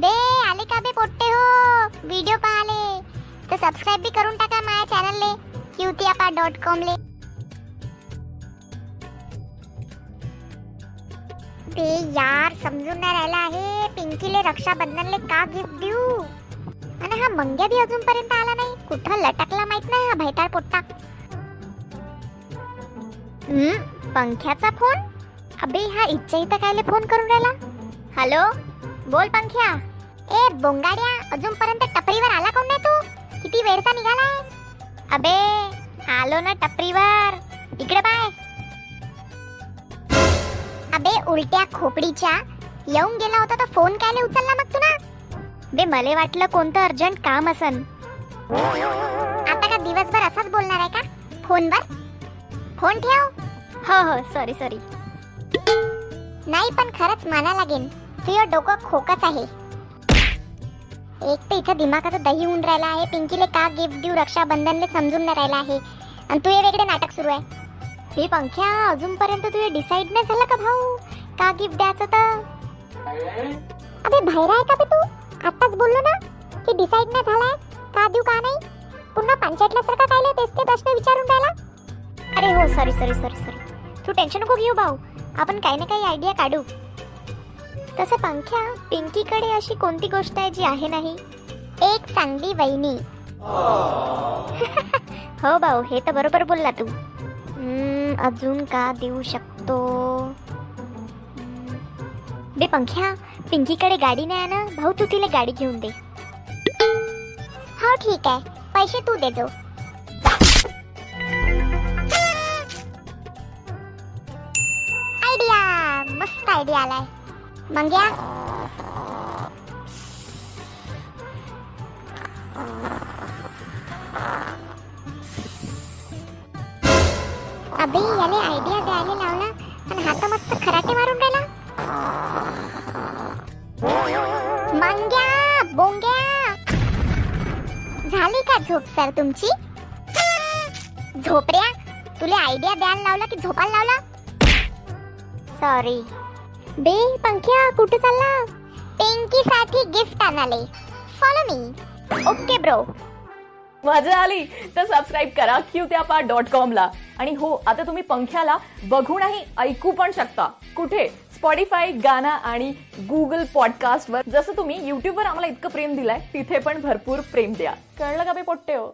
बे आले का बे पोट्टे हो? व्हिडिओ पाहाले. तर सबस्क्राईब बी करून टाका माझ्या चॅनलले क्यूतियापा डॉट कॉम ले. बे यार समजून नाही राहिला आहे. पिंकीले रक्षाबंधनले का गिफ्ट देऊ? आणि हा मंग्या बी अजूनपर्यंत आला नाही. कुठं लटकला माहीत नाही हा भैताळ पोट्टा. हम्म पंख्याचा फोन अबे हा इच्छा इथं कायले फोन करून राहिला? हॅलो बोल पंख्या. ए बोंगाड्या अजूनपर्यंत टपरीवर आला कोण नाही तू? किती वेळचा निघालाय? अबे आलो ना टपरीवर. इकडे बाय अबे उलट्या खोपडीच्या. येऊन गेला होता तर फोन कायले उचलला मग तू ना बे मले वाटलं कोणतं अर्जंट काम असन. आता का दिवसभर असाच बोलणार आहे का? फोनवर? फोन ठेव. हो हो सॉरी सॉरी नाही पण खरंच माना लागेल तुझं डोकं खोकच आहे. एक तर इथं दिमागाचं दही होऊन राहिला आहे पिंकीले का गिफ्ट देऊ रक्षाबंधनले समजून नाही राहिला आहे. आणि तू हे वेगळे नाटक सुरू आहे. हे पंख्या अजूनपर्यंत तुझे डिसाईड नाही झालं का भाऊ? का गिफ्ट द्यायचं तर? अबे बाहेर आहे का बे तू? आत्ताच बोललो ना की डिसाईड नाही झालाय का देऊ का नाही? पुन्हा पंचायतल्यासारखं काय तेच ते प्रश्न विचारून राहिला? अरे हो सॉरी सॉरी सॉरी सॉरी तू टेन्शन नको घेऊ भाऊ. आपण काही ना काही आयडिया काढू. तसं पंख्या पिंकीकडे अशी कोणती गोष्ट आहे जी आहे नाही? एक चांगली वहिनी. हो भाऊ हे तर बरोबर बोलला तू. अजून का देऊ शकतो? बे पंख्या पिंकीकडे गाडी नाही आहे ना भाऊ तू तिला गाडी घेऊन दे. हो ठीक आहे. पैसे तू दे देजो आयडिया! मस्त आयडिया आलाय. मग या अबे याने आयडिया द्यायला लावला आणि हात मस्त खराटे मारून राहिला मंग्या बोंग्या झाली का झोप सर तुमची झोपऱ्या तुला आयडिया द्यायला लावला की झोपायला लावला सॉरी बे पंख्या कुठे चालला? पिंकी साठी गिफ्ट आणाले. फॉलो मी ओके ब्रो मजा आली तर सबस्क्राईब करा क्यू त्यापा डॉट कॉम ला. आणि हो आता तुम्ही पंख्याला बघूनही ऐकू पण शकता. कुठे? स्पॉटीफाय गाना आणि गुगल पॉडकास्टवर जसं तुम्ही युट्यूबवर आम्हाला इतकं प्रेम दिलाय तिथे पण भरपूर प्रेम द्या. कळलं का बे पोट्टे हो?